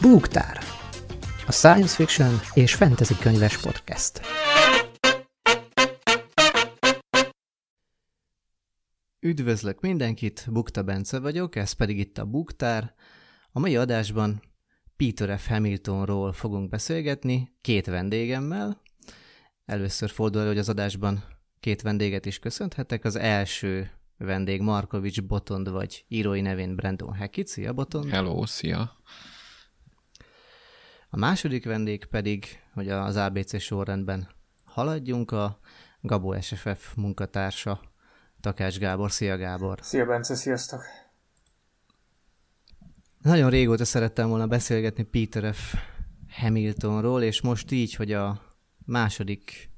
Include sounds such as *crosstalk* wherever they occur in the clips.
Búgtár, a science fiction és fantasy könyves podcast. Üdvözlök mindenkit, Bukta Bence vagyok, ez pedig itt a Búgtár. A mai adásban Peter F. Hamiltonról fogunk beszélgetni, két vendégemmel. Először fordul hogy az adásban két vendéget is köszönhetek. Az első vendég Markovics Botond, vagy írói nevén Brandon Hackett. Szia, Botond! Hello, szia! A második vendég pedig, hogy az ABC sorrendben haladjunk, a Gabo SFF munkatársa, Takács Gábor. Szia, Gábor! Szia, Bence, sziasztok! Nagyon régóta szerettem volna beszélgetni Peter F. Hamiltonról, és most így, hogy a második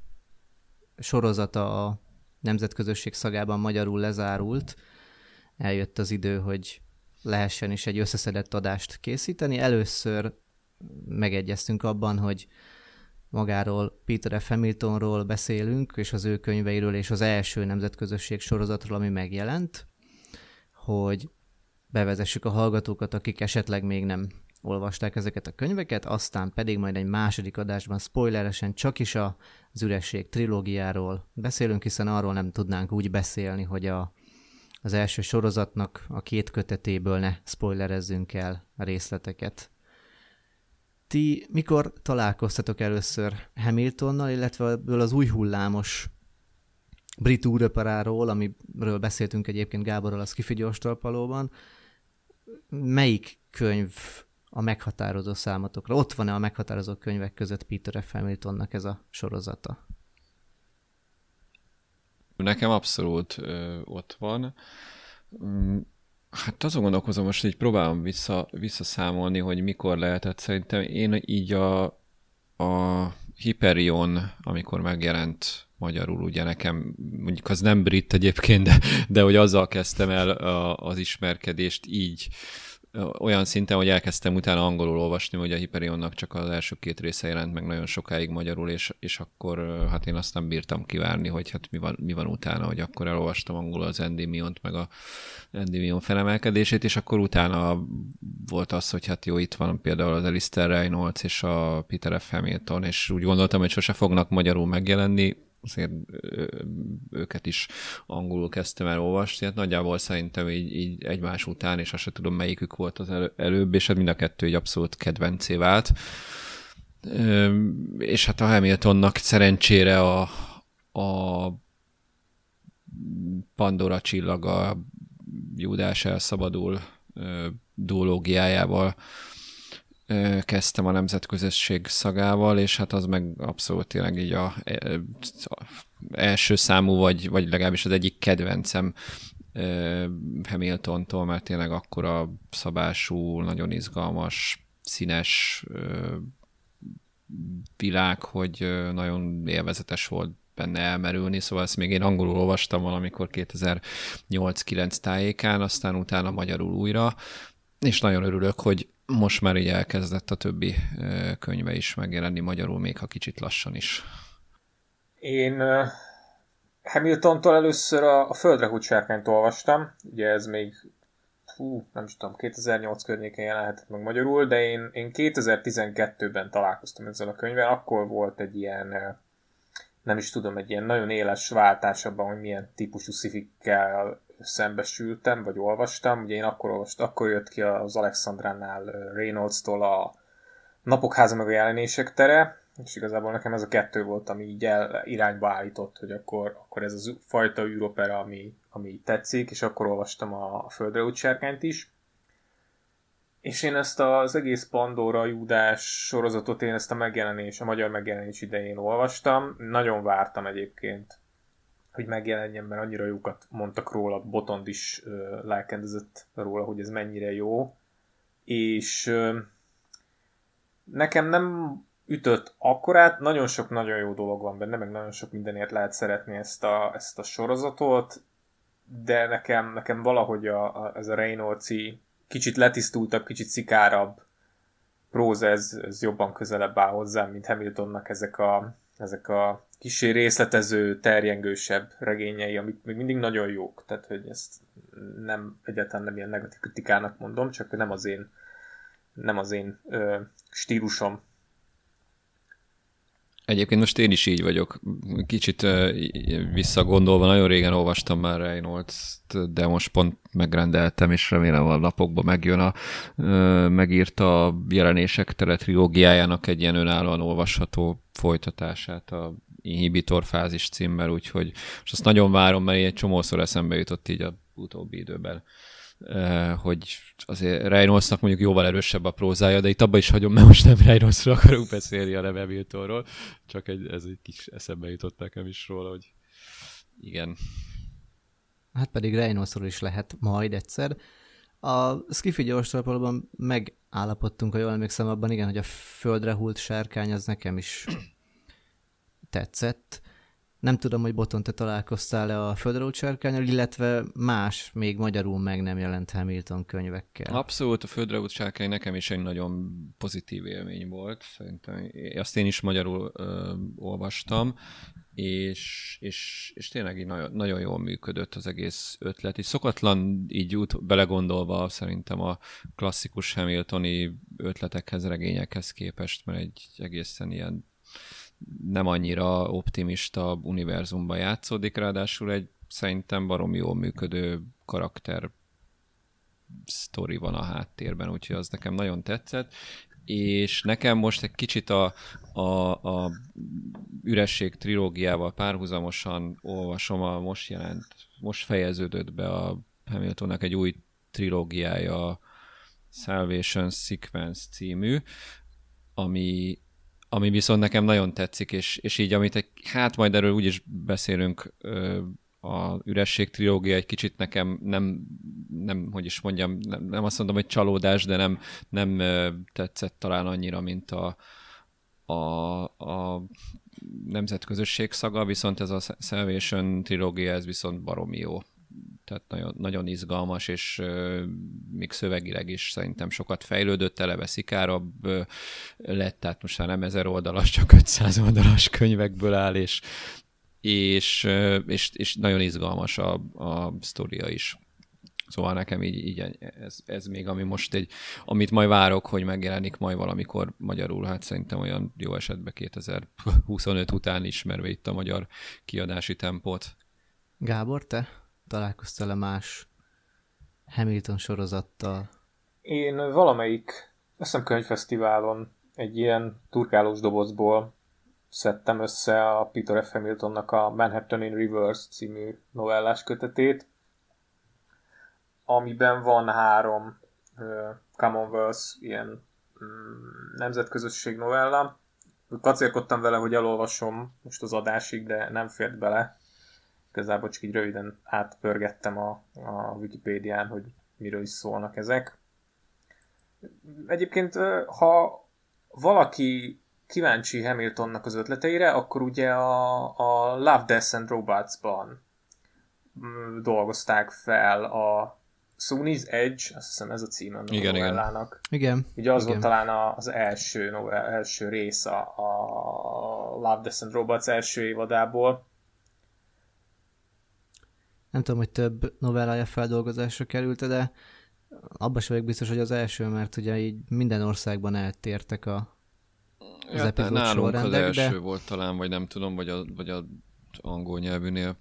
sorozata a nemzetközösség szagában magyarul lezárult, eljött az idő, hogy lehessen is egy összeszedett adást készíteni. Először megegyeztünk abban, hogy magáról, Peter F. Hamiltonról beszélünk, és az ő könyveiről, és az első nemzetközösség sorozatról, ami megjelent, hogy bevezessük a hallgatókat, akik esetleg még nem olvasták ezeket a könyveket, aztán pedig majd egy második adásban spoileresen csak is az üresség trilógiáról beszélünk, hiszen arról nem tudnánk úgy beszélni, hogy a, az első sorozatnak a két kötetéből ne spoilerezzünk el a részleteket. Ti mikor találkoztatok először Hamiltonnal, illetve ebből az új hullámos brit úröparáról, amiről beszéltünk egyébként Gáborral a Skifi Gyorstalpalóban, melyik könyv a meghatározó számatokra? Ott van-e a meghatározó könyvek között Peter F. Hamiltonnak ez a sorozata? Nekem abszolút ö, ott van. Hát azon gondolkozom most, hogy próbálom vissza, visszaszámolni, hogy mikor lehetett. Szerintem én így a, a Hyperion, amikor megjelent magyarul, ugye nekem, mondjuk az nem brit egyébként, de, de hogy azzal kezdtem el a, az ismerkedést így, olyan szinten, hogy elkezdtem utána angolul olvasni, hogy a Hyperionnak csak az első két része jelent meg nagyon sokáig magyarul, és, és akkor hát én azt nem bírtam kivárni, hogy hát mi van, mi van utána, hogy akkor elolvastam angolul az Endymion-t, meg a Endymion felemelkedését, és akkor utána volt az, hogy hát jó, itt van például az Alistair Reynolds és a Peter F. Hamilton, és úgy gondoltam, hogy sose fognak magyarul megjelenni, azért őket is angolul kezdtem el olvasni, hát nagyjából szerintem így, így egymás után, és azt sem tudom melyikük volt az elő, előbb, és hát mind a kettő egy abszolút kedvencé vált. És hát a Hamiltonnak szerencsére a, a Pandora csillaga Júdás elszabadul duológiájával kezdtem a nemzetközösség szagával, és hát az meg abszolút tényleg így a, a első számú, vagy, vagy legalábbis az egyik kedvencem Hamiltontól, mert tényleg akkora szabású, nagyon izgalmas, színes világ, hogy nagyon élvezetes volt benne elmerülni, szóval ezt még én angolul olvastam valamikor 2008-9 tájékán, aztán utána magyarul újra, és nagyon örülök, hogy most már így elkezdett a többi könyve is megjelenni magyarul, még ha kicsit lassan is. Én Hamiltontól először a, a Földre húcsárkányt olvastam, ugye ez még fú, nem is tudom, 2008 környéken jelenhetett meg magyarul, de én, én 2012-ben találkoztam ezzel a könyvvel, akkor volt egy ilyen, nem is tudom, egy ilyen nagyon éles váltás abban, hogy milyen típusú szifikkel szembesültem, vagy olvastam. Ugye én akkor olvastam, akkor jött ki az Alexandránál Reynolds-tól a Napok háza meg a jelenések tere, és igazából nekem ez a kettő volt, ami így el, irányba állított, hogy akkor, akkor ez az fajta űropera, ami, ami tetszik, és akkor olvastam a, Földre útsárkányt is. És én ezt az egész Pandora Júdás sorozatot, én ezt a megjelenés, a magyar megjelenés idején olvastam. Nagyon vártam egyébként hogy megjelenjen, mert annyira jókat mondtak róla, Botond is ö, lelkendezett róla, hogy ez mennyire jó, és ö, nekem nem ütött akkorát, nagyon sok nagyon jó dolog van benne, meg nagyon sok mindenért lehet szeretni ezt a, ezt a sorozatot, de nekem, nekem valahogy a, a, ez a reynolds kicsit letisztultabb, kicsit szikárabb próza, ez, ez jobban közelebb áll hozzám, mint Hamiltonnak ezek a, ezek a kisé részletező, terjengősebb regényei, amik még mindig nagyon jók. Tehát, hogy ezt nem, egyáltalán nem ilyen negatív kritikának mondom, csak nem az én nem az én ö, stílusom. Egyébként most én is így vagyok. Kicsit visszagondolva, nagyon régen olvastam már reynolds de most pont megrendeltem, és remélem a napokban megjön a megírta a jelenések tere trilógiájának egy ilyen önállóan olvasható folytatását a Inhibitor fázis címmel, úgyhogy és azt nagyon várom, mert egy csomószor eszembe jutott így a utóbbi időben hogy azért Reynoldsnak mondjuk jóval erősebb a prózája, de itt abba is hagyom, mert most nem Reynoldsról akarunk beszélni, hanem Hamiltonról, csak egy, ez egy kis eszembe jutott nekem is róla, hogy igen. Hát pedig Reynoldsról is lehet majd egyszer. A Skiffy gyorsalapalban megállapodtunk, ha jól emlékszem abban, igen, hogy a földre hult sárkány az nekem is tetszett. Nem tudom, hogy Boton, te találkoztál-e a Földró sárkányal, illetve más, még magyarul meg nem jelent Hamilton könyvekkel. Abszolút, a Földró sárkány nekem is egy nagyon pozitív élmény volt. Szerintem azt én is magyarul ö, olvastam, és, és, és tényleg így nagyon, nagyon jól működött az egész ötlet. És szokatlan így út belegondolva szerintem a klasszikus Hamiltoni ötletekhez, regényekhez képest, mert egy egészen ilyen nem annyira optimista univerzumban játszódik, ráadásul egy szerintem barom jól működő karakter sztori van a háttérben, úgyhogy az nekem nagyon tetszett, és nekem most egy kicsit a, a, a üresség trilógiával párhuzamosan olvasom a most jelent, most fejeződött be a Hamiltonnak egy új trilógiája, Salvation Sequence című, ami, ami viszont nekem nagyon tetszik, és, és így amit egy, hát majd erről úgyis beszélünk, a üresség trilógia egy kicsit nekem nem, nem hogy is mondjam, nem, nem azt mondom, hogy csalódás, de nem, nem tetszett talán annyira, mint a, a, a nemzetközösség szaga, viszont ez a Salvation trilógia, ez viszont baromi jó tehát nagyon, nagyon izgalmas, és euh, még szövegileg is szerintem sokat fejlődött, eleve szikárabb lett, tehát most már nem ezer oldalas, csak 500 oldalas könyvekből áll, és, és, és, és nagyon izgalmas a, a sztoria is. Szóval nekem így, így ez, ez még, ami most egy, amit majd várok, hogy megjelenik majd valamikor magyarul, hát szerintem olyan jó esetben 2025 után ismerve itt a magyar kiadási tempót. Gábor, te? Találkoztál-e más Hamilton sorozattal? Én valamelyik, azt hiszem könyvfesztiválon egy ilyen turkálós dobozból szedtem össze a Peter F. Hamiltonnak a Manhattan in Reverse című novellás kötetét, amiben van három uh, Commonwealth ilyen um, nemzetközösség novella. Kacérkodtam vele, hogy elolvasom most az adásig, de nem fért bele igazából csak így röviden átpörgettem a, a Wikipédián, hogy miről is szólnak ezek. Egyébként, ha valaki kíváncsi Hamiltonnak az ötleteire, akkor ugye a, a Love, Death and Robots-ban mm, dolgozták fel a Sony's Edge, azt hiszem ez a címe a igen, novellának. Igen. Ugye az igen. volt talán az első, novel, első rész a, a Love, Death and Robots első évadából. Nem tudom, hogy több novellája feldolgozásra került de abban sem vagyok biztos, hogy az első, mert ugye így minden országban eltértek a az ja, epizód nálunk az első de... volt talán, vagy nem tudom, vagy a, vagy a angol nyelvűnél.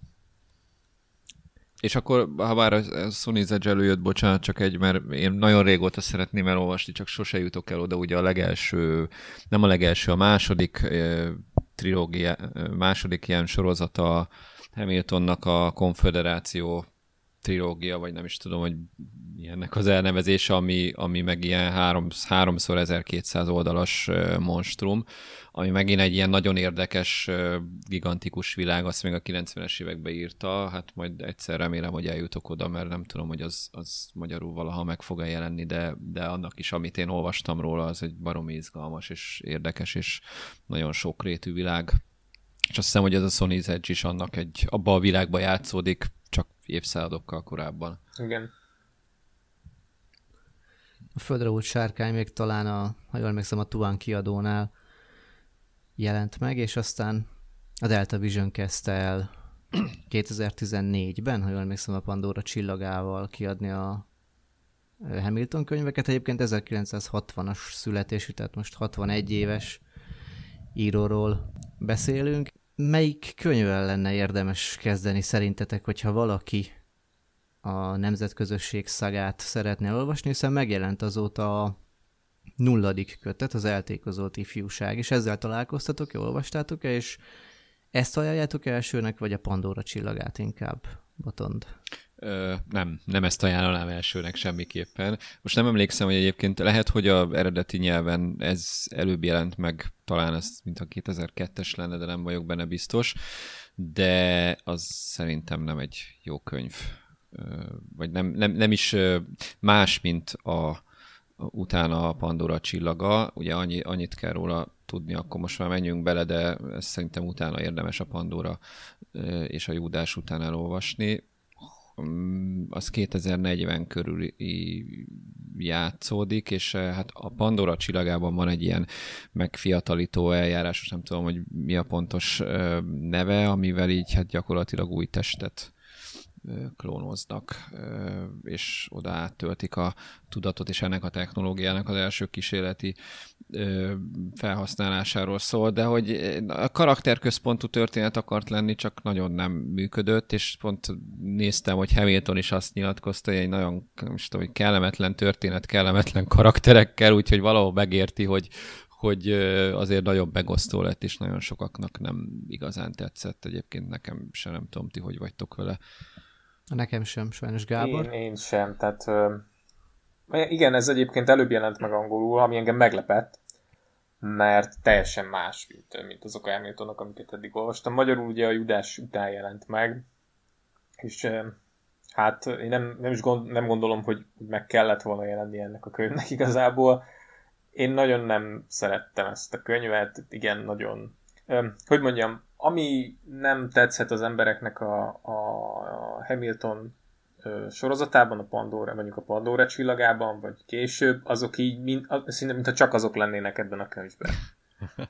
És akkor, ha bár a Sony Edge előjött, bocsánat, csak egy, mert én nagyon régóta szeretném elolvasni, csak sose jutok el oda, ugye a legelső, nem a legelső, a második eh, trilógia, második ilyen sorozata Hamiltonnak a konfederáció trilógia, vagy nem is tudom, hogy milyennek az elnevezése, ami, ami meg ilyen három, háromszor 1200 oldalas monstrum, ami megint egy ilyen nagyon érdekes, gigantikus világ, azt még a 90-es években írta, hát majd egyszer remélem, hogy eljutok oda, mert nem tudom, hogy az, az magyarul valaha meg fog-e jelenni, de, de annak is, amit én olvastam róla, az egy baromi izgalmas és érdekes, és nagyon sokrétű világ és azt hiszem, hogy ez a Sony's Edge is annak egy, abba a világba játszódik, csak évszázadokkal korábban. Igen. A Földre út sárkány még talán a, ha jól emlékszem, a Tuan kiadónál jelent meg, és aztán a Delta Vision kezdte el 2014-ben, ha jól emlékszem, a Pandora csillagával kiadni a Hamilton könyveket. Egyébként 1960-as születésű, tehát most 61 éves íróról beszélünk. Melyik könyvvel lenne érdemes kezdeni szerintetek, hogyha valaki a nemzetközösség szagát szeretne olvasni, hiszen megjelent azóta a nulladik kötet, az eltékozolt ifjúság, és ezzel találkoztatok-e, olvastátok-e, és ezt ajánljátok elsőnek, vagy a Pandora csillagát inkább, Botond? Ö, nem, nem ezt ajánlanám elsőnek semmiképpen. Most nem emlékszem, hogy egyébként lehet, hogy a eredeti nyelven ez előbb jelent meg, talán ez mint a 2002-es lenne, de nem vagyok benne biztos, de az szerintem nem egy jó könyv. Ö, vagy nem, nem, nem is más, mint a, utána a Pandora csillaga. Ugye annyi, annyit kell róla tudni, akkor most már menjünk bele, de szerintem utána érdemes a Pandora és a Júdás után elolvasni. Mm, az 2040 körül játszódik, és hát a Pandora csillagában van egy ilyen megfiatalító eljárás, nem tudom, hogy mi a pontos neve, amivel így hát gyakorlatilag új testet klónoznak, és oda áttöltik a tudatot, és ennek a technológiának az első kísérleti felhasználásáról szól, de hogy a karakterközpontú történet akart lenni, csak nagyon nem működött, és pont néztem, hogy Hamilton is azt nyilatkozta, hogy egy nagyon most tudom, hogy kellemetlen történet, kellemetlen karakterekkel, úgyhogy valahol megérti, hogy, hogy azért nagyobb megosztó lett, és nagyon sokaknak nem igazán tetszett. Egyébként nekem se nem tudom, ti hogy vagytok vele. Nekem sem, sajnos Gábor. Én, én sem, tehát igen, ez egyébként előbb jelent meg angolul, ami engem meglepett, mert teljesen más, mint, mint azok a Hamiltonok, amiket eddig olvastam. Magyarul ugye a Judás után jelent meg, és hát én nem, nem is gond, nem gondolom, hogy meg kellett volna jelenni ennek a könyvnek *laughs* igazából. Én nagyon nem szerettem ezt a könyvet, igen, nagyon, hogy mondjam, ami nem tetszett az embereknek a, a Hamilton sorozatában, a Pandora, mondjuk a Pandora csillagában, vagy később, azok így, mind, szinte, mintha csak azok lennének ebben a könyvben. *laughs*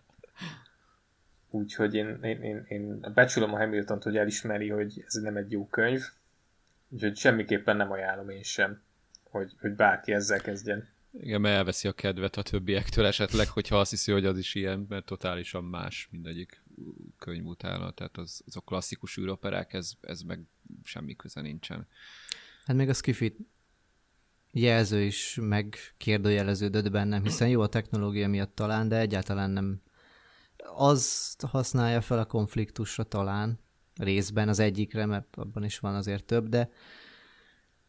Úgyhogy én, én, én, én becsülöm a hamilton hogy elismeri, hogy ez nem egy jó könyv, úgyhogy semmiképpen nem ajánlom én sem, hogy, hogy bárki ezzel kezdjen. Igen, mert elveszi a kedvet a többiektől esetleg, hogyha azt hiszi, hogy az is ilyen, mert totálisan más mindegyik könyv utána, tehát az, azok klasszikus űroperák, ez, ez meg semmi köze nincsen. Hát még a Skiffy jelző is megkérdőjeleződött bennem, hiszen jó a technológia miatt talán, de egyáltalán nem azt használja fel a konfliktusra talán, részben az egyikre, mert abban is van azért több, de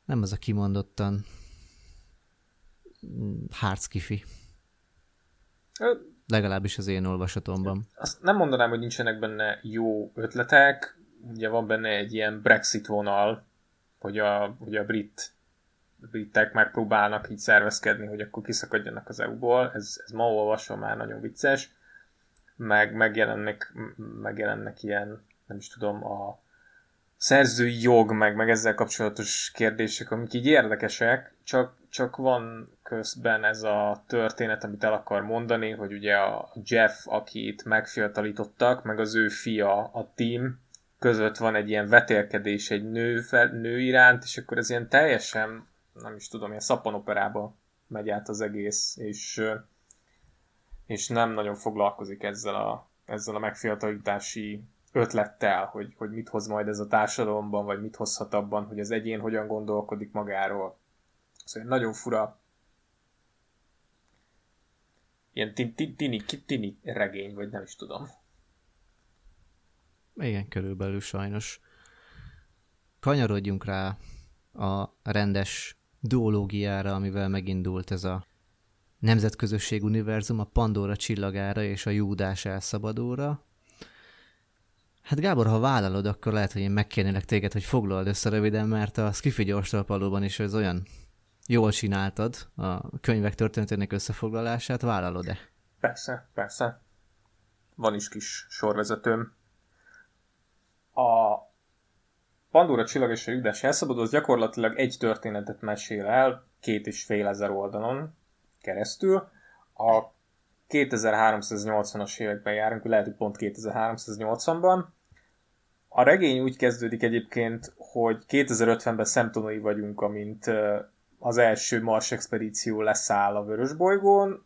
nem az a kimondottan hard skifi. Legalábbis az én olvasatomban. Azt nem mondanám, hogy nincsenek benne jó ötletek. Ugye van benne egy ilyen Brexit vonal, hogy a, hogy a brit britek megpróbálnak így szervezkedni, hogy akkor kiszakadjanak az EU-ból. Ez, ez ma olvasom már nagyon vicces. Meg megjelennek, megjelennek ilyen, nem is tudom, a szerzői jog, meg, meg ezzel kapcsolatos kérdések, amik így érdekesek, csak, csak van közben ez a történet, amit el akar mondani, hogy ugye a Jeff, akit megfiatalítottak, meg az ő fia, a Tim, között van egy ilyen vetélkedés egy nő, fel, nő iránt, és akkor ez ilyen teljesen, nem is tudom, ilyen szappanoperába megy át az egész, és, és nem nagyon foglalkozik ezzel a, ezzel a megfiatalítási ötlettel, hogy, hogy mit hoz majd ez a társadalomban, vagy mit hozhat abban, hogy az egyén hogyan gondolkodik magáról. Szóval nagyon fura ilyen tini, tini regény, vagy nem is tudom. Igen, körülbelül sajnos. Kanyarodjunk rá a rendes duológiára, amivel megindult ez a nemzetközösség univerzum, a Pandora csillagára és a Júdás elszabadóra. Hát Gábor, ha vállalod, akkor lehet, hogy én megkérnélek téged, hogy foglald össze röviden, mert a Skiffy gyorstalpalóban is ez olyan jól csináltad a könyvek történetének összefoglalását, vállalod-e? Persze, persze. Van is kis sorvezetőm. A Pandora csillag és a Judás elszabadul, az gyakorlatilag egy történetet mesél el, két és fél ezer oldalon keresztül. A 2380-as években járunk, lehet, hogy pont 2380-ban. A regény úgy kezdődik egyébként, hogy 2050-ben szemtanúi vagyunk, amint az első Mars expedíció leszáll a vörös bolygón,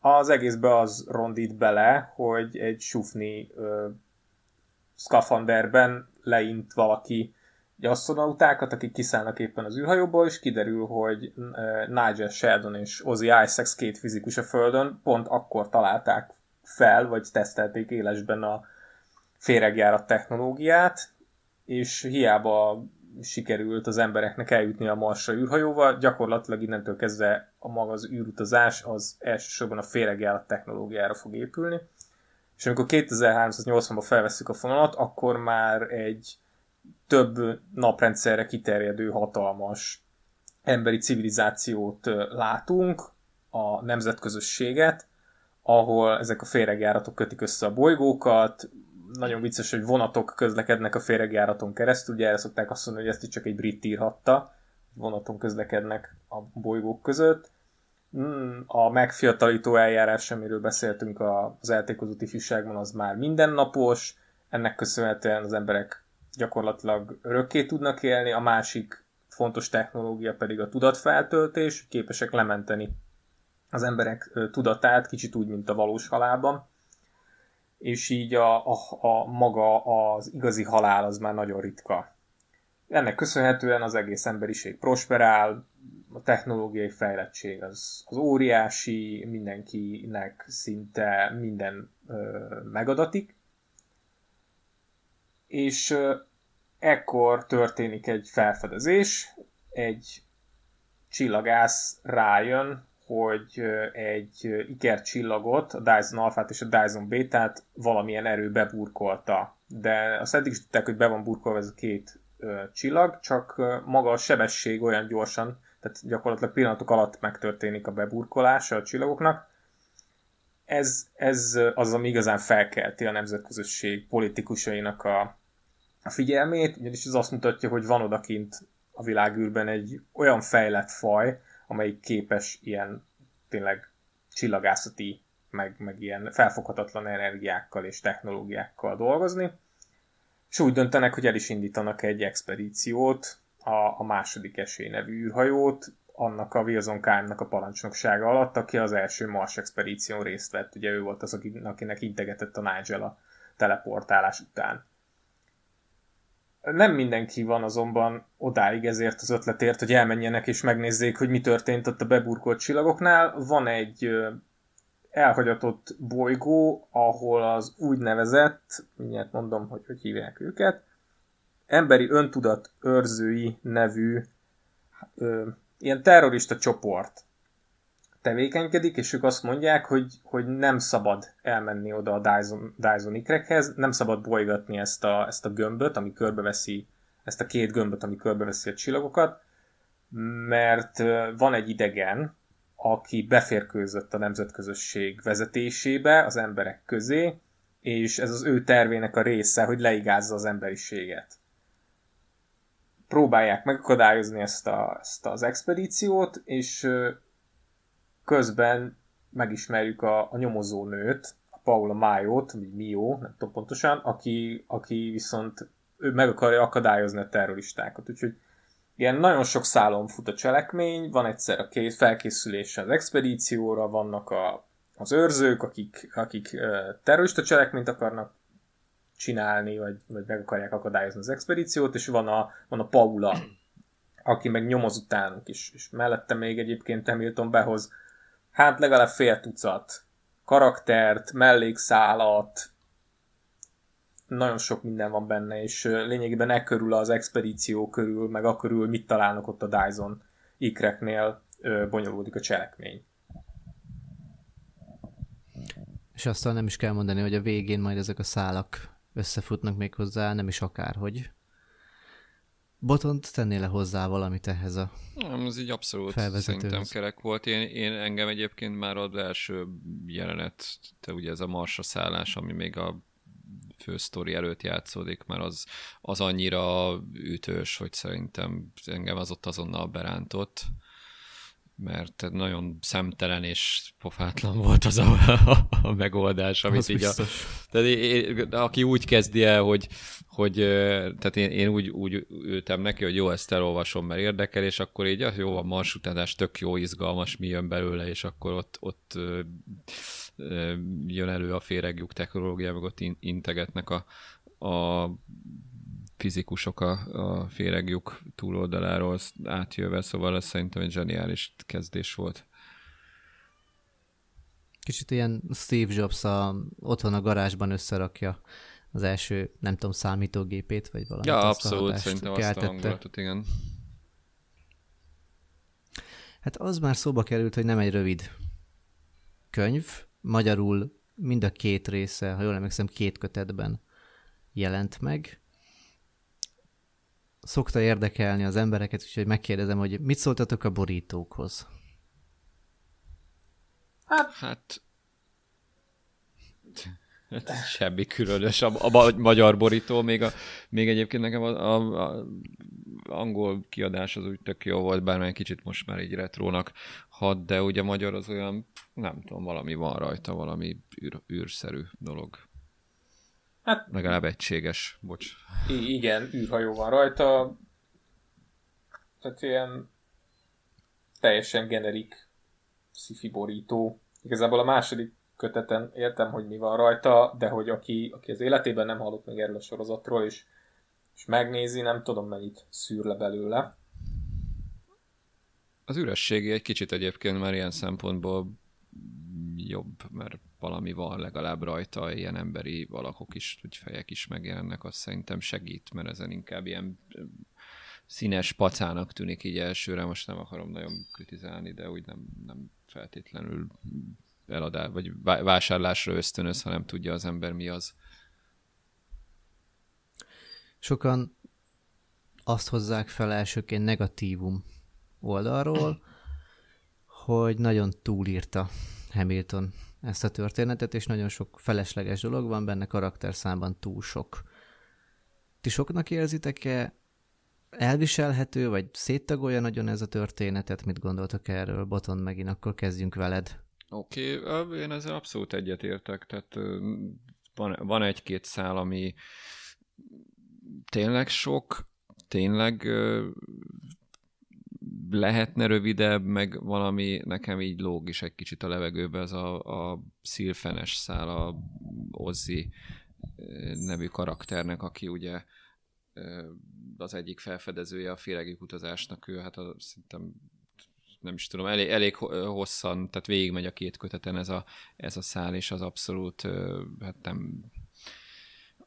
az egészbe az rondít bele, hogy egy sufni ö, szkafanderben leint valaki egy asztronautákat, akik kiszállnak éppen az űrhajóból, és kiderül, hogy Nigel Sheldon és Ozzy Isaacs két fizikus a Földön pont akkor találták fel, vagy tesztelték élesben a féregjárat technológiát, és hiába sikerült az embereknek eljutni a Marsra űrhajóval, gyakorlatilag innentől kezdve a maga az űrutazás az elsősorban a féregjárat technológiára fog épülni. És amikor 2380-ban felveszük a fonalat, akkor már egy több naprendszerre kiterjedő hatalmas emberi civilizációt látunk, a nemzetközösséget, ahol ezek a féregjáratok kötik össze a bolygókat, nagyon vicces, hogy vonatok közlekednek a féregjáraton keresztül, ugye erre szokták azt mondani, hogy ezt csak egy brit írhatta, vonaton közlekednek a bolygók között. Hmm, a megfiatalító eljárás, amiről beszéltünk az eltékozott ifjúságban, az már mindennapos, ennek köszönhetően az emberek gyakorlatilag örökké tudnak élni, a másik fontos technológia pedig a tudatfeltöltés, képesek lementeni az emberek tudatát, kicsit úgy, mint a valós halálban, és így a, a, a maga az igazi halál az már nagyon ritka. Ennek köszönhetően az egész emberiség prosperál, a technológiai fejlettség az, az óriási, mindenkinek szinte minden ö, megadatik, és ö, ekkor történik egy felfedezés, egy csillagász rájön, hogy egy ikercsillagot, a Dyson alfát és a Dyson bétát valamilyen erő beburkolta. De azt eddig is tudták, hogy be van burkolva ez a két csillag, csak maga a sebesség olyan gyorsan, tehát gyakorlatilag pillanatok alatt megtörténik a beburkolása a csillagoknak. Ez, ez az, ami igazán felkelti a nemzetközösség politikusainak a, a figyelmét, ugyanis ez azt mutatja, hogy van odakint a világűrben egy olyan fejlett faj, amelyik képes ilyen tényleg csillagászati, meg, meg ilyen felfoghatatlan energiákkal és technológiákkal dolgozni, és úgy döntenek, hogy el is indítanak egy expedíciót, a, a második esély nevű űrhajót, annak a Wilson Kárnak a parancsnoksága alatt, aki az első Mars expedíción részt vett. Ugye ő volt az, akinek integetett a Nigel a teleportálás után. Nem mindenki van azonban odáig ezért az ötletért, hogy elmenjenek és megnézzék, hogy mi történt ott a beburkolt csillagoknál. Van egy elhagyatott bolygó, ahol az úgynevezett, mindjárt mondom, hogy hogy hívják őket, emberi öntudat őrzői nevű ö, ilyen terrorista csoport tevékenykedik, és ők azt mondják, hogy, hogy nem szabad elmenni oda a Dyson, Dyson ikrekhez, nem szabad bolygatni ezt a, ezt a gömböt, ami körbeveszi, ezt a két gömböt, ami körbeveszi a csillagokat, mert van egy idegen, aki beférkőzött a nemzetközösség vezetésébe, az emberek közé, és ez az ő tervének a része, hogy leigázza az emberiséget. Próbálják megakadályozni ezt, a, ezt az expedíciót, és közben megismerjük a, a nyomozónőt, a Paula Májót, vagy Mio, nem tudom pontosan, aki, aki viszont ő meg akarja akadályozni a terroristákat. Úgyhogy ilyen nagyon sok szálon fut a cselekmény, van egyszer a kész, felkészülés az expedícióra, vannak a, az őrzők, akik, akik terrorista cselekményt akarnak csinálni, vagy, vagy meg akarják akadályozni az expedíciót, és van a, van a Paula, aki meg nyomoz utánuk is, és mellette még egyébként Hamilton behoz hát legalább fél tucat karaktert, mellékszálat, nagyon sok minden van benne, és lényegében e körül az expedíció körül, meg a körül mit találnak ott a Dyson ikreknél bonyolódik a cselekmény. És aztán nem is kell mondani, hogy a végén majd ezek a szálak összefutnak még hozzá, nem is akárhogy. Botont tennél le hozzá valamit ehhez a Nem, ez így abszolút szerintem kerek volt. Én, én engem egyébként már az első jelenet, te ugye ez a marsra szállás, ami még a fő sztori előtt játszódik, mert az, az annyira ütős, hogy szerintem engem az ott azonnal berántott. Mert nagyon szemtelen és pofátlan volt az a, a, *laughs* a megoldás, amit az így a, tehát én, aki úgy kezdi el, hogy, hogy tehát én, én úgy, úgy ültem neki, hogy jó, ezt elolvasom, mert érdekel, és akkor így jó, a marsutázás tök jó, izgalmas, mi jön belőle, és akkor ott, ott jön elő a féregjuk technológia, meg ott integetnek a, a fizikusok a, a féregjuk túloldaláról átjöve, szóval ez szerintem egy zseniális kezdés volt. Kicsit ilyen Steve Jobs a, otthon a garázsban összerakja az első, nem tudom, számítógépét, vagy valami. Ja, abszolút, szerintem azt a hangulatot, igen. Hát az már szóba került, hogy nem egy rövid könyv, magyarul mind a két része, ha jól emlékszem, két kötetben jelent meg. Szokta érdekelni az embereket, úgyhogy megkérdezem, hogy mit szóltatok a borítókhoz? Hát, hát *laughs* semmi különös. A, a, magyar borító, még, a, még egyébként nekem a, a, a angol kiadás az úgy tök jó volt, bár egy kicsit most már így retrónak hat, de ugye magyar az olyan, nem tudom, valami van rajta, valami űr, űrszerű dolog. Hát, Legalább egységes, bocs. Igen, űrhajó van rajta. Tehát ilyen teljesen generik sci borító. Igazából a második köteten értem, hogy mi van rajta, de hogy aki, aki az életében nem hallott meg erről a sorozatról, és, és megnézi, nem tudom mennyit szűr le belőle. Az ürességi egy kicsit egyébként már ilyen szempontból jobb, mert valami van legalább rajta, ilyen emberi valakok is, vagy fejek is megjelennek, azt szerintem segít, mert ezen inkább ilyen színes pacának tűnik így elsőre, most nem akarom nagyon kritizálni, de úgy nem, nem feltétlenül eladás, vagy vásárlásra ösztönöz, ha nem tudja az ember mi az. Sokan azt hozzák fel elsőként negatívum oldalról, hogy nagyon túlírta Hamilton ezt a történetet, és nagyon sok felesleges dolog van benne, karakterszámban túl sok. Ti soknak érzitek-e elviselhető, vagy széttagolja nagyon ez a történetet? Mit gondoltak erről? Boton megint, akkor kezdjünk veled. Oké, okay, én ezzel abszolút egyetértek, tehát van, van egy-két szál, ami tényleg sok, tényleg lehetne rövidebb, meg valami nekem így lóg is egy kicsit a levegőbe, ez a, a szilfenes szál, a Ozzy nevű karakternek, aki ugye az egyik felfedezője a féregik utazásnak, ő hát a, szerintem nem is tudom, elég, elég hosszan, tehát végigmegy a két köteten ez a, ez a szál, és az abszolút, hát nem,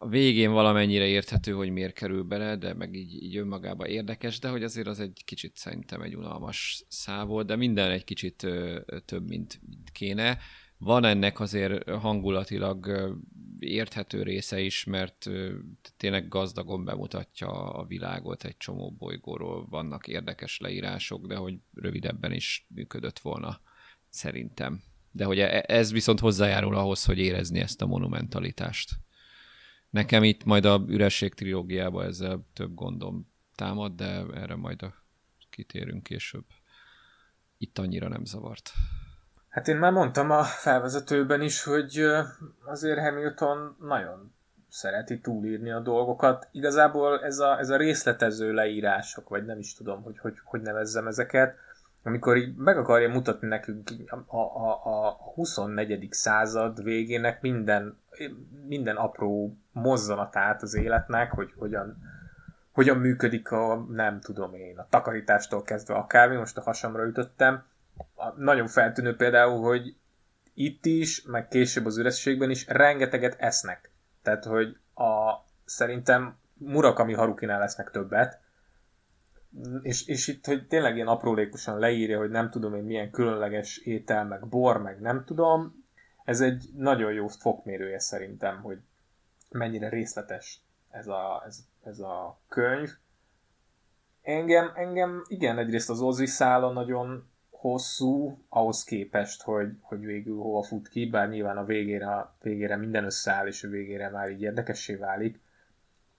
a végén valamennyire érthető, hogy miért kerül bele, de meg így, így önmagában érdekes, de hogy azért az egy kicsit szerintem egy unalmas szál volt, de minden egy kicsit több, mint, mint kéne. Van ennek azért hangulatilag érthető része is, mert tényleg gazdagon bemutatja a világot egy csomó bolygóról, vannak érdekes leírások, de hogy rövidebben is működött volna, szerintem. De hogy e, ez viszont hozzájárul ahhoz, hogy érezni ezt a monumentalitást. Nekem itt majd a Üresség trilógiában ezzel több gondom támad, de erre majd a kitérünk később. Itt annyira nem zavart. Hát én már mondtam a felvezetőben is, hogy azért Hamilton nagyon szereti túlírni a dolgokat. Igazából ez a, ez a részletező leírások, vagy nem is tudom, hogy hogy, hogy nevezzem ezeket, amikor így meg akarja mutatni nekünk a, a, a 24. század végének minden, minden apró mozzanatát az életnek, hogy hogyan, hogyan működik a, nem tudom én, a takarítástól kezdve akármi, most a hasamra ütöttem, nagyon feltűnő például, hogy itt is, meg később az ürességben is rengeteget esznek. Tehát, hogy a, szerintem Murakami Harukinál lesznek többet, és, és itt, hogy tényleg ilyen aprólékosan leírja, hogy nem tudom én milyen különleges étel, meg bor, meg nem tudom, ez egy nagyon jó fokmérője szerintem, hogy mennyire részletes ez a, ez, ez a könyv. Engem, engem igen, egyrészt az Ozzy szála nagyon hosszú, ahhoz képest, hogy, hogy végül hova fut ki, bár nyilván a végére, a végére minden összeáll, és a végére már így érdekessé válik.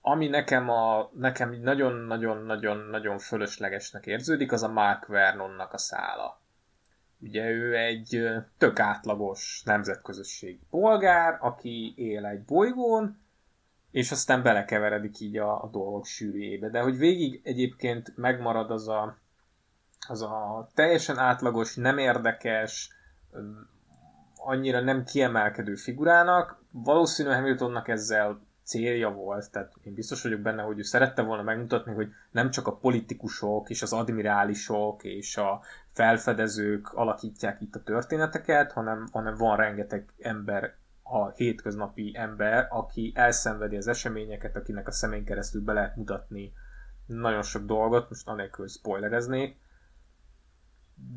Ami nekem a nekem nagyon-nagyon-nagyon-nagyon fölöslegesnek érződik, az a Mark Vernonnak a szála. Ugye ő egy tök átlagos nemzetközösségi polgár, aki él egy bolygón, és aztán belekeveredik így a, a dolgok sűrűjébe. De hogy végig egyébként megmarad az a, az a teljesen átlagos, nem érdekes, annyira nem kiemelkedő figurának, valószínűleg Hamiltonnak ezzel célja volt, tehát én biztos vagyok benne, hogy ő szerette volna megmutatni, hogy nem csak a politikusok és az admirálisok és a felfedezők alakítják itt a történeteket, hanem, hanem van rengeteg ember, a hétköznapi ember, aki elszenvedi az eseményeket, akinek a szemén keresztül be lehet mutatni nagyon sok dolgot, most anélkül, hogy spoilereznék,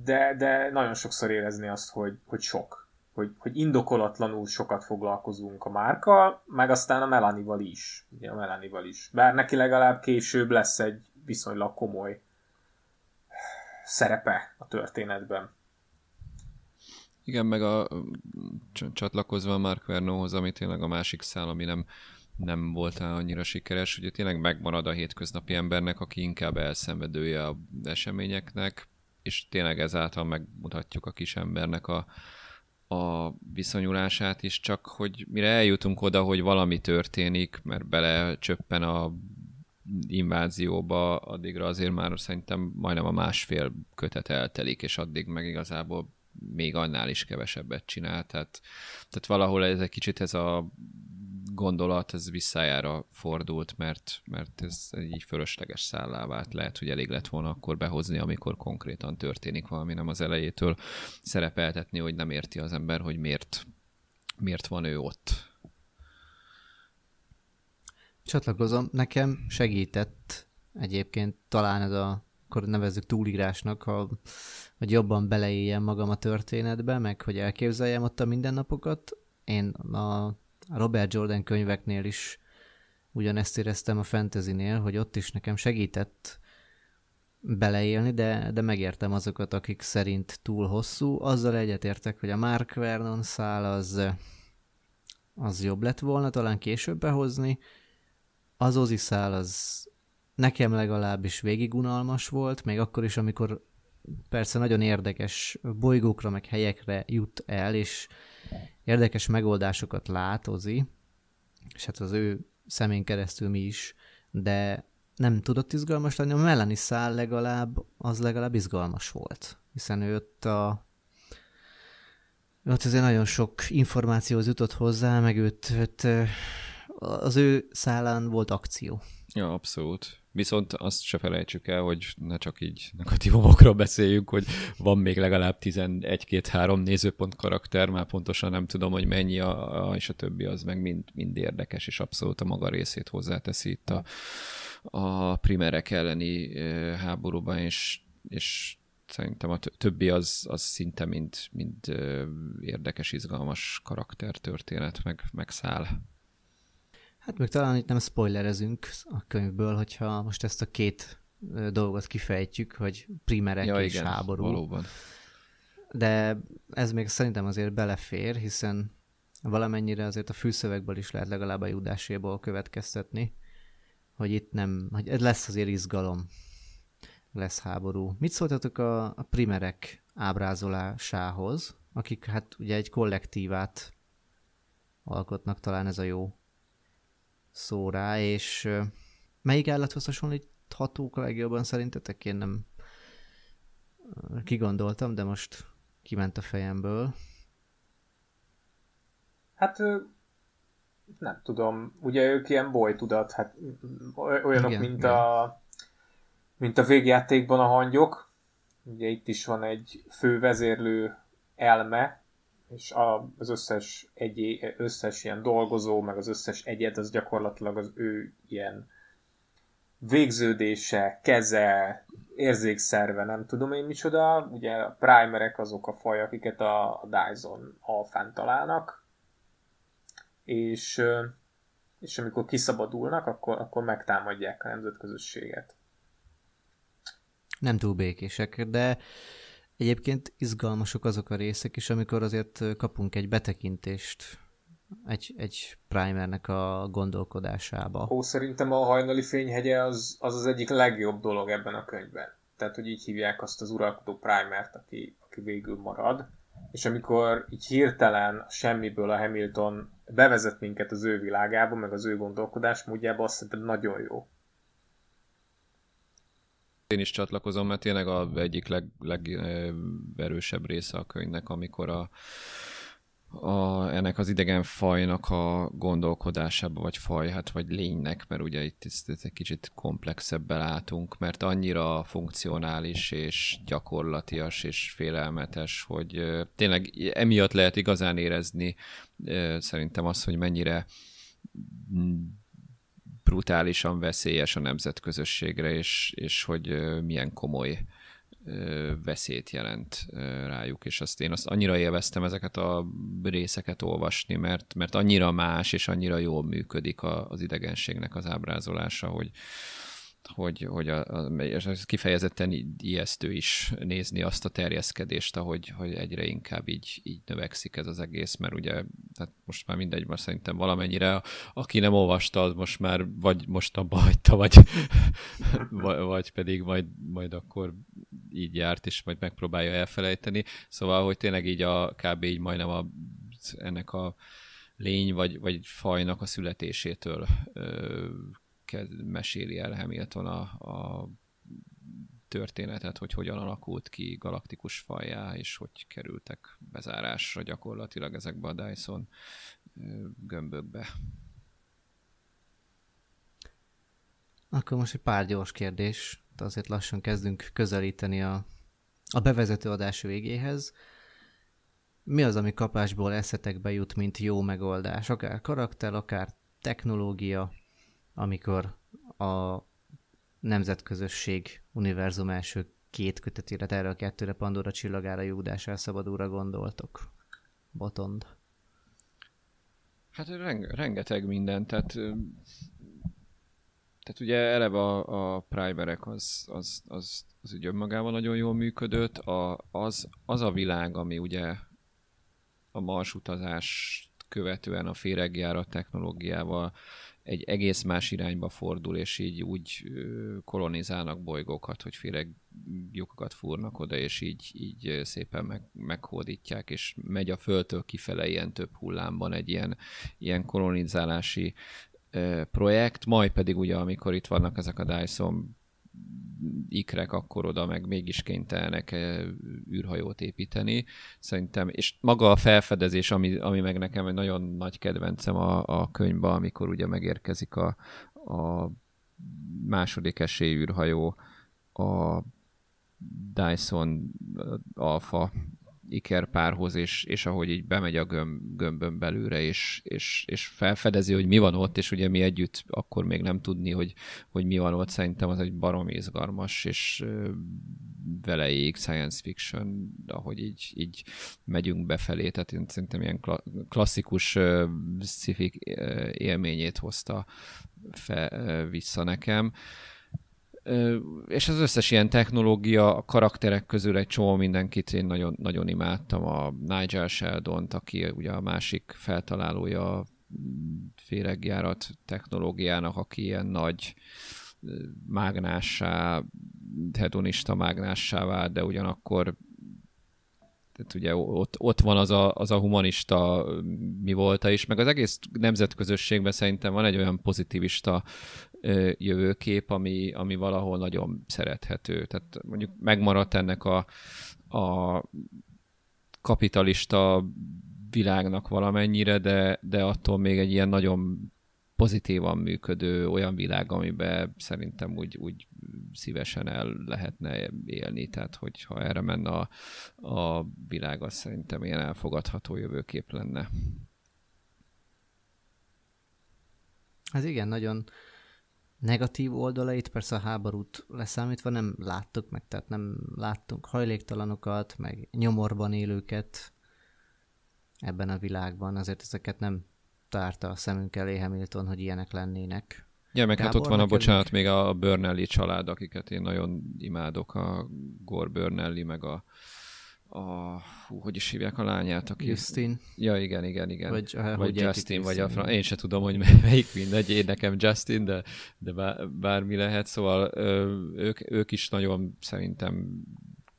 de, de nagyon sokszor érezni azt, hogy, hogy sok hogy, hogy indokolatlanul sokat foglalkozunk a márkkal, meg aztán a Melanival is. Ugye a Melanival is. Bár neki legalább később lesz egy viszonylag komoly szerepe a történetben. Igen, meg a csatlakozva a Mark Vernóhoz, ami tényleg a másik szál, ami nem, nem volt annyira sikeres, ugye tényleg megmarad a hétköznapi embernek, aki inkább elszenvedője a eseményeknek, és tényleg ezáltal megmutatjuk a kis embernek a, a viszonyulását is, csak hogy mire eljutunk oda, hogy valami történik, mert bele csöppen a invázióba, addigra azért már szerintem majdnem a másfél kötet eltelik, és addig meg igazából még annál is kevesebbet csinál. Tehát, tehát valahol ez egy kicsit ez a gondolat ez visszájára fordult, mert, mert ez így fölösleges szállá vált. Lehet, hogy elég lett volna akkor behozni, amikor konkrétan történik valami, nem az elejétől szerepeltetni, hogy nem érti az ember, hogy miért, miért van ő ott. Csatlakozom, nekem segített egyébként talán ez a, akkor nevezzük túlírásnak, ha, hogy jobban beleéljem magam a történetbe, meg hogy elképzeljem ott a mindennapokat. Én a a Robert Jordan könyveknél is ugyanezt éreztem a fantasynél, hogy ott is nekem segített beleélni, de, de megértem azokat, akik szerint túl hosszú. Azzal egyetértek, hogy a Mark Vernon szál az, az jobb lett volna talán később behozni. Az Ozi szál az nekem legalábbis végig unalmas volt, még akkor is, amikor persze nagyon érdekes bolygókra, meg helyekre jut el, és érdekes megoldásokat lát Ozi, és hát az ő szemén keresztül mi is, de nem tudott izgalmas lenni. A Melanie szál legalább, az legalább izgalmas volt, hiszen ő ott a ott azért nagyon sok információhoz jutott hozzá, meg őt, őt az ő szállán volt akció. Ja, abszolút. Viszont azt se felejtsük el, hogy ne csak így negatívumokról beszéljünk, hogy van még legalább 11-2-3 nézőpont karakter, már pontosan nem tudom, hogy mennyi, a, a, és a többi az meg mind, mind érdekes, és abszolút a maga részét hozzáteszi itt a, a primerek elleni háborúban, és, és szerintem a többi az, az szinte mind, mind érdekes, izgalmas karaktertörténet, meg, meg száll. Hát még talán itt nem spoilerezünk a könyvből, hogyha most ezt a két dolgot kifejtjük, hogy primerek ja, és igen, háború. Valóban. De ez még szerintem azért belefér, hiszen valamennyire azért a fűszövegből is lehet legalább a judáséból következtetni, hogy itt nem, hogy ez lesz azért izgalom, lesz háború. Mit szóltatok a, a primerek ábrázolásához, akik hát ugye egy kollektívát alkotnak, talán ez a jó szó rá, és melyik állathoz hasonlíthatók a legjobban szerintetek? Én nem kigondoltam, de most kiment a fejemből. Hát nem tudom, ugye ők ilyen bolytudat, hát olyanok, igen, mint, igen. A, mint a végjátékban a hangyok. Ugye itt is van egy fővezérlő elme, és a, az összes, egy, összes ilyen dolgozó, meg az összes egyed, az gyakorlatilag az ő ilyen végződése, keze, érzékszerve, nem tudom én micsoda. Ugye a primerek azok a faj, akiket a, Dyson alfán találnak, és, és amikor kiszabadulnak, akkor, akkor megtámadják a nemzetközösséget. Nem túl békések, de Egyébként izgalmasok azok a részek is, amikor azért kapunk egy betekintést egy, egy primernek a gondolkodásába. Ó, szerintem a hajnali fényhegye az, az az egyik legjobb dolog ebben a könyvben. Tehát, hogy így hívják azt az uralkodó primert, aki, aki végül marad, és amikor így hirtelen semmiből a Hamilton bevezet minket az ő világába, meg az ő gondolkodásmódjába, azt szerintem nagyon jó. Én is csatlakozom, mert tényleg a egyik leg, legerősebb része a könyvnek, amikor a, a, ennek az idegen fajnak a gondolkodásába, vagy faj, hát vagy lénynek, mert ugye itt ezt egy kicsit komplexebben látunk, mert annyira funkcionális és gyakorlatias és félelmetes, hogy tényleg emiatt lehet igazán érezni szerintem azt, hogy mennyire brutálisan veszélyes a nemzetközösségre, és, és hogy milyen komoly veszélyt jelent rájuk, és azt én azt annyira élveztem ezeket a részeket olvasni, mert, mert annyira más, és annyira jól működik az idegenségnek az ábrázolása, hogy, hogy, hogy a, a, és kifejezetten ijesztő is nézni azt a terjeszkedést, ahogy hogy egyre inkább így, így növekszik ez az egész, mert ugye hát most már mindegy, most szerintem valamennyire, aki nem olvasta, az most már vagy most abba hagyta, vagy, *laughs* vagy pedig majd, majd akkor így járt, és majd megpróbálja elfelejteni. Szóval, hogy tényleg így a kb. így majdnem a, ennek a lény vagy, vagy fajnak a születésétől ö, meséli el Hamilton a, a történetet, hogy hogyan alakult ki galaktikus fajjá, és hogy kerültek bezárásra gyakorlatilag ezekbe a Dyson gömbökbe. Akkor most egy pár gyors kérdés, azért lassan kezdünk közelíteni a, a bevezető adás végéhez. Mi az, ami kapásból eszetekbe jut, mint jó megoldás? Akár karakter, akár technológia, amikor a nemzetközösség univerzum első két kötetére, erre a kettőre Pandora csillagára Júdás elszabadulra gondoltok? Botond. Hát renge, rengeteg minden, tehát tehát ugye eleve a, a primerek az, az, az, az ugye önmagában nagyon jól működött, a, az, az a világ, ami ugye a Mars utazást követően a féregjárat technológiával egy egész más irányba fordul, és így úgy kolonizálnak bolygókat, hogy féreg lyukokat fúrnak oda, és így, így szépen meg, meghódítják, és megy a földtől kifele ilyen több hullámban egy ilyen, ilyen kolonizálási projekt, majd pedig ugye, amikor itt vannak ezek a Dyson ikrek, akkor oda meg mégis kénytelenek eh, űrhajót építeni. Szerintem, és maga a felfedezés, ami, ami meg nekem egy nagyon nagy kedvencem a, a könyvben, amikor ugye megérkezik a, a második esély űrhajó a Dyson Alpha Iker párhoz, és, és ahogy így bemegy a gömb, gömbön belőle, és, és, és felfedezi, hogy mi van ott, és ugye mi együtt akkor még nem tudni, hogy, hogy mi van ott, szerintem az egy barom izgalmas, és veleig science fiction, ahogy így, így megyünk befelé, tehát én szerintem ilyen klasszikus sci élményét hozta fe, vissza nekem és az összes ilyen technológia, a karakterek közül egy csomó mindenkit én nagyon, nagyon imádtam. A Nigel sheldon aki ugye a másik feltalálója a féregjárat technológiának, aki ilyen nagy mágnássá, hedonista mágnássá vált, de ugyanakkor tehát ugye ott, ott van az a, az a humanista mi volta is, meg az egész nemzetközösségben szerintem van egy olyan pozitivista jövőkép, ami, ami valahol nagyon szerethető. Tehát mondjuk megmaradt ennek a, a kapitalista világnak valamennyire, de, de attól még egy ilyen nagyon pozitívan működő olyan világ, amiben szerintem úgy, úgy szívesen el lehetne élni, tehát hogyha erre menne a, a világ, az szerintem ilyen elfogadható jövőkép lenne. Ez igen, nagyon negatív oldalait, persze a háborút leszámítva nem láttuk meg, tehát nem láttunk hajléktalanokat, meg nyomorban élőket ebben a világban, azért ezeket nem tárta a szemünk elé Hamilton, hogy ilyenek lennének. Ja, meg Gábor, hát ott van a, bocsánat, még a Burnelli család, akiket én nagyon imádok, a Gore Burnelli, meg a, a hú, hogy is hívják a lányát, aki... Justin. Ja, igen, igen, igen. Vagy, uh, vagy Justin, vagy a fran... Én se tudom, hogy *laughs* melyik mindegy, én nekem Justin, de, de bár, bármi lehet, szóval ők, ők is nagyon szerintem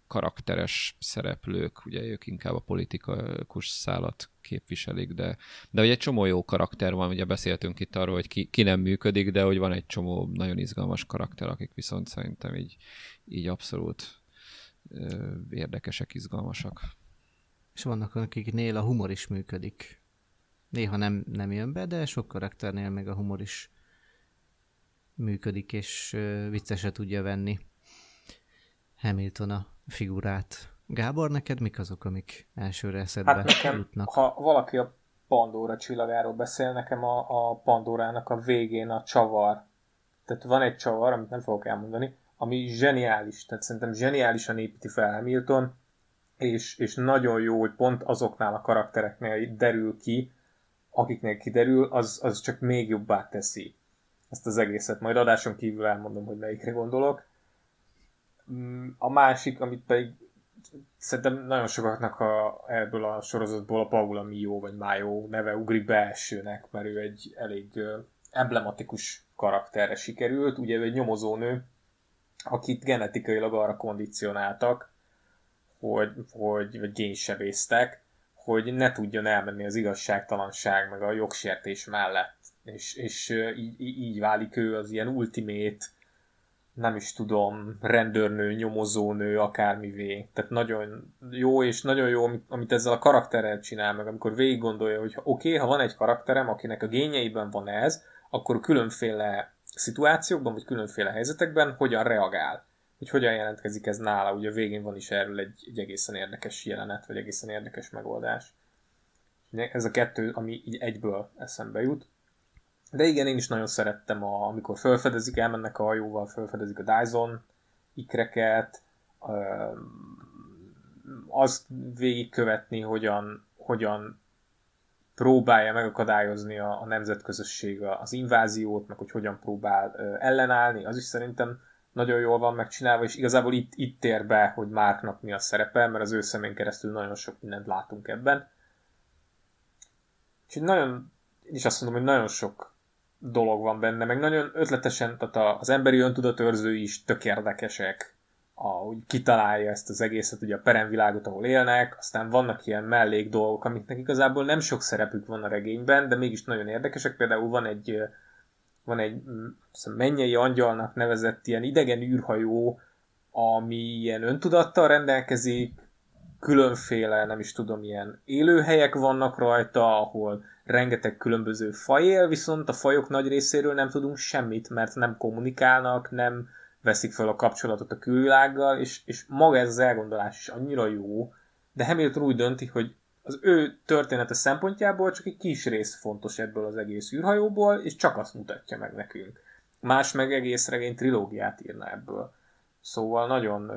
karakteres szereplők, ugye ők inkább a politikus szállat képviselik, de, de hogy egy csomó jó karakter van, ugye beszéltünk itt arról, hogy ki, ki nem működik, de hogy van egy csomó nagyon izgalmas karakter, akik viszont szerintem így, így abszolút érdekesek, izgalmasak. És vannak, akiknél a humor is működik. Néha nem, nem jön be, de sok karakternél meg a humor is működik, és viccese tudja venni. Hamilton a figurát. Gábor, neked mik azok, amik elsőre eszedbe hát nekem, jutnak? ha valaki a Pandora csillagáról beszél, nekem a, a Pandorának a végén a csavar. Tehát van egy csavar, amit nem fogok elmondani, ami zseniális. Tehát szerintem zseniálisan építi fel Hamilton, és, és nagyon jó, hogy pont azoknál a karaktereknél derül ki, akiknél kiderül, az, az csak még jobbá teszi ezt az egészet. Majd adáson kívül elmondom, hogy melyikre gondolok. Mm, a másik, amit pedig szerintem nagyon sokaknak a, ebből a sorozatból a Paula Mio vagy Mayo neve ugrik be elsőnek, mert ő egy elég emblematikus karakterre sikerült. Ugye ő egy nyomozónő, akit genetikailag arra kondicionáltak, hogy, hogy vagy génsebésztek, hogy ne tudjon elmenni az igazságtalanság meg a jogsértés mellett. És, és így, így válik ő az ilyen ultimate nem is tudom, rendőrnő, nyomozónő, akármivé. Tehát nagyon jó, és nagyon jó, amit, amit ezzel a karakterrel csinál meg, amikor végig gondolja, hogy oké, okay, ha van egy karakterem, akinek a gényeiben van ez, akkor különféle szituációkban, vagy különféle helyzetekben hogyan reagál. Hogy hogyan jelentkezik ez nála. Ugye a végén van is erről egy, egy egészen érdekes jelenet, vagy egészen érdekes megoldás. Ez a kettő, ami így egyből eszembe jut. De igen, én is nagyon szerettem, a, amikor felfedezik, elmennek a hajóval, felfedezik a Dyson ikreket, azt végigkövetni, hogyan, hogyan próbálja megakadályozni a, a nemzetközösség az inváziót, meg hogy hogyan próbál ellenállni, az is szerintem nagyon jól van megcsinálva, és igazából itt, itt tér be, hogy Márknak mi a szerepe, mert az ő szemén keresztül nagyon sok mindent látunk ebben. Úgyhogy nagyon, én is azt mondom, hogy nagyon sok dolog van benne, meg nagyon ötletesen, tehát az emberi öntudatőrző is tök érdekesek, ahogy kitalálja ezt az egészet, ugye a peremvilágot, ahol élnek, aztán vannak ilyen mellék dolgok, amiknek igazából nem sok szerepük van a regényben, de mégis nagyon érdekesek, például van egy van egy mennyei angyalnak nevezett ilyen idegen űrhajó, ami ilyen öntudattal rendelkezik, különféle, nem is tudom, ilyen élőhelyek vannak rajta, ahol rengeteg különböző faj él, viszont a fajok nagy részéről nem tudunk semmit, mert nem kommunikálnak, nem veszik fel a kapcsolatot a külvilággal, és, és maga ez az elgondolás is annyira jó, de Hamilton úgy dönti, hogy az ő története szempontjából csak egy kis rész fontos ebből az egész űrhajóból, és csak azt mutatja meg nekünk. Más meg egész regény trilógiát írna ebből. Szóval nagyon,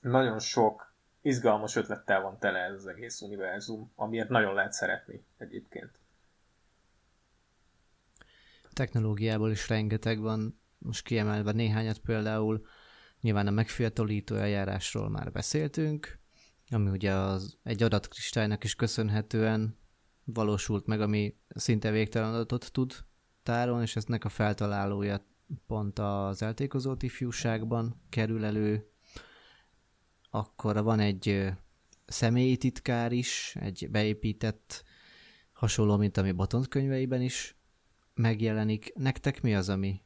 nagyon sok izgalmas ötlettel van tele ez az egész univerzum, amiért nagyon lehet szeretni egyébként. Technológiából is rengeteg van, most kiemelve néhányat például, nyilván a megfiatalító eljárásról már beszéltünk, ami ugye az, egy adatkristálynak is köszönhetően valósult meg, ami szinte végtelen adatot tud tárolni, és eznek a feltalálója pont az eltékozott ifjúságban kerül elő, akkor van egy személyi titkár is, egy beépített hasonló, mint ami Batont könyveiben is megjelenik. Nektek mi az, ami,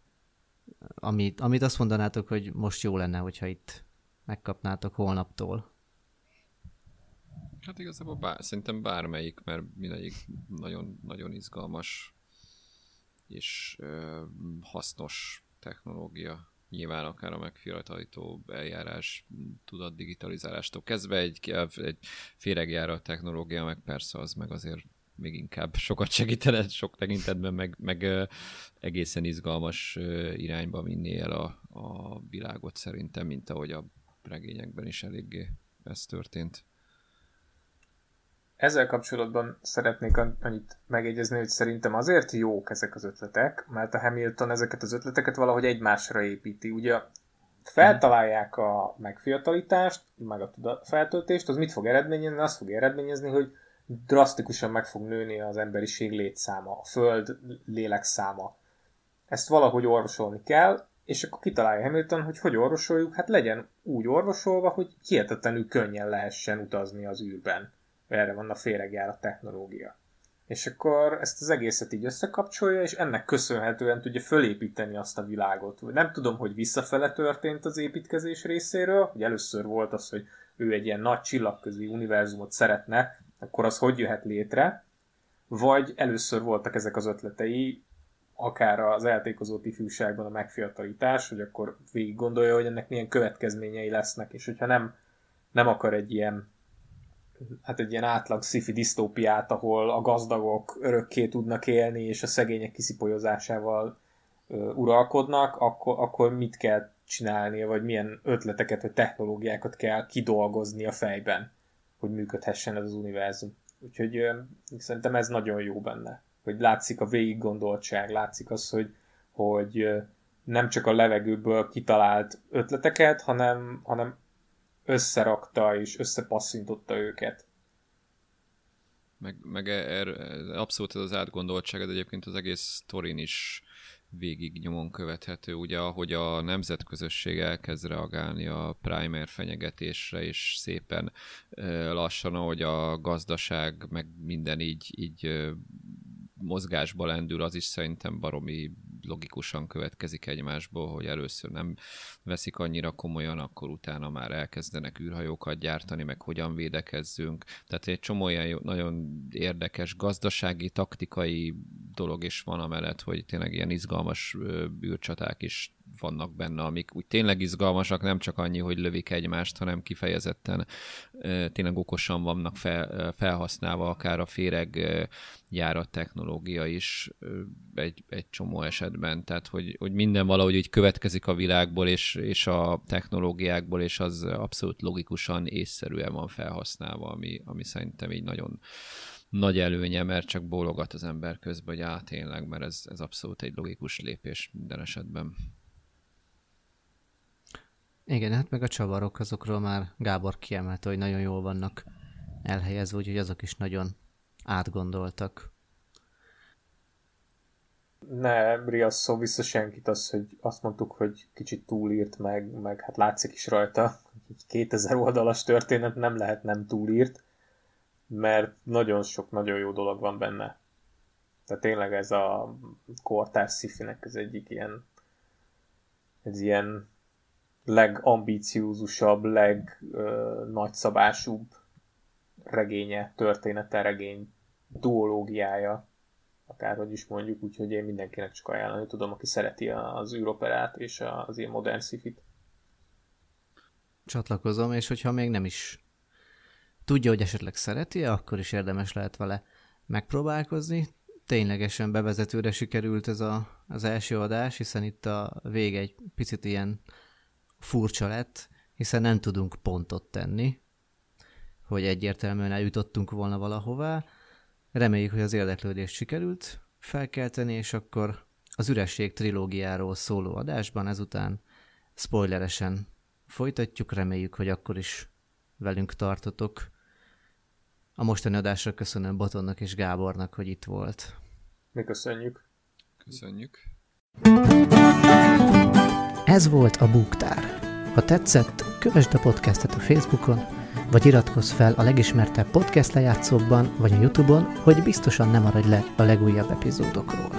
amit, amit azt mondanátok, hogy most jó lenne, hogyha itt megkapnátok holnaptól? Hát igazából bár, szerintem bármelyik, mert mindegyik nagyon, nagyon izgalmas és ö, hasznos technológia nyilván akár a megfiatalító eljárás tudat digitalizálástól kezdve egy, egy féregjáró technológia, meg persze az meg azért még inkább sokat segítene, sok tekintetben, meg, meg egészen izgalmas irányba el a, a világot szerintem, mint ahogy a regényekben is eléggé ez történt. Ezzel kapcsolatban szeretnék annyit megegyezni, hogy szerintem azért jók ezek az ötletek, mert a Hamilton ezeket az ötleteket valahogy egymásra építi. Ugye feltalálják a megfiatalítást, meg a feltöltést, az mit fog eredményezni? Azt fog eredményezni, hogy drasztikusan meg fog nőni az emberiség létszáma, a föld lélekszáma. Ezt valahogy orvosolni kell, és akkor kitalálja Hamilton, hogy hogy orvosoljuk, hát legyen úgy orvosolva, hogy hihetetlenül könnyen lehessen utazni az űrben. Erre van a féregjárat technológia. És akkor ezt az egészet így összekapcsolja, és ennek köszönhetően tudja fölépíteni azt a világot. Nem tudom, hogy visszafele történt az építkezés részéről, hogy először volt az, hogy ő egy ilyen nagy csillagközi univerzumot szeretne, akkor az hogy jöhet létre, vagy először voltak ezek az ötletei, akár az eltékozó ifjúságban a megfiatalítás, hogy akkor végig gondolja, hogy ennek milyen következményei lesznek, és hogyha nem, nem akar egy ilyen hát egy ilyen átlag sci disztópiát, ahol a gazdagok örökké tudnak élni, és a szegények kiszipolyozásával uralkodnak, akkor, akkor mit kell csinálnia, vagy milyen ötleteket, vagy technológiákat kell kidolgozni a fejben, hogy működhessen ez az univerzum. Úgyhogy szerintem ez nagyon jó benne, hogy látszik a végiggondoltság, látszik az, hogy, hogy nem csak a levegőből kitalált ötleteket, hanem, hanem összerakta és összepasszintotta őket. Meg, meg er, abszolút ez az átgondoltság, egyébként az egész sztorin is végig nyomon követhető, ugye ahogy a nemzetközösség elkezd reagálni a primer fenyegetésre, és szépen lassan, ahogy a gazdaság, meg minden így, így mozgásba lendül, az is szerintem baromi logikusan következik egymásból, hogy először nem veszik annyira komolyan, akkor utána már elkezdenek űrhajókat gyártani, meg hogyan védekezzünk. Tehát egy csomó ilyen nagyon érdekes gazdasági, taktikai dolog is van amellett, hogy tényleg ilyen izgalmas űrcsaták is vannak benne, amik úgy tényleg izgalmasak, nem csak annyi, hogy lövik egymást, hanem kifejezetten tényleg okosan vannak fel, felhasználva, akár a féreg járat technológia is egy, egy csomó esetben, tehát hogy, hogy minden valahogy úgy következik a világból és, és a technológiákból, és az abszolút logikusan, észszerűen van felhasználva, ami, ami szerintem így nagyon nagy előnye, mert csak bólogat az ember közben, hogy á, tényleg, mert ez, ez abszolút egy logikus lépés minden esetben. Igen, hát meg a csavarok, azokról már Gábor kiemelte, hogy nagyon jól vannak elhelyezve, úgyhogy azok is nagyon átgondoltak. Ne riasszó vissza senkit az, hogy azt mondtuk, hogy kicsit túlírt meg, meg hát látszik is rajta, egy 2000 oldalas történet nem lehet nem túlírt, mert nagyon sok, nagyon jó dolog van benne. Tehát tényleg ez a kortárs szifinek az egyik ilyen ez ilyen legambiciózusabb, legnagyszabásúbb regénye, története, regény, duológiája, akárhogy is mondjuk, úgyhogy én mindenkinek csak ajánlani tudom, aki szereti az űroperát és az ilyen modern szifit. Csatlakozom, és hogyha még nem is tudja, hogy esetleg szereti, akkor is érdemes lehet vele megpróbálkozni. Ténylegesen bevezetőre sikerült ez a, az első adás, hiszen itt a vége egy picit ilyen furcsa lett, hiszen nem tudunk pontot tenni, hogy egyértelműen eljutottunk volna valahová. Reméljük, hogy az érdeklődést sikerült felkelteni, és akkor az Üresség trilógiáról szóló adásban ezután spoileresen folytatjuk, reméljük, hogy akkor is velünk tartotok. A mostani adásra köszönöm Botonnak és Gábornak, hogy itt volt. Mi köszönjük. Köszönjük. Ez volt a Búktár. Ha tetszett, kövesd a podcastet a Facebookon, vagy iratkozz fel a legismertebb podcast lejátszókban, vagy a Youtube-on, hogy biztosan nem maradj le a legújabb epizódokról.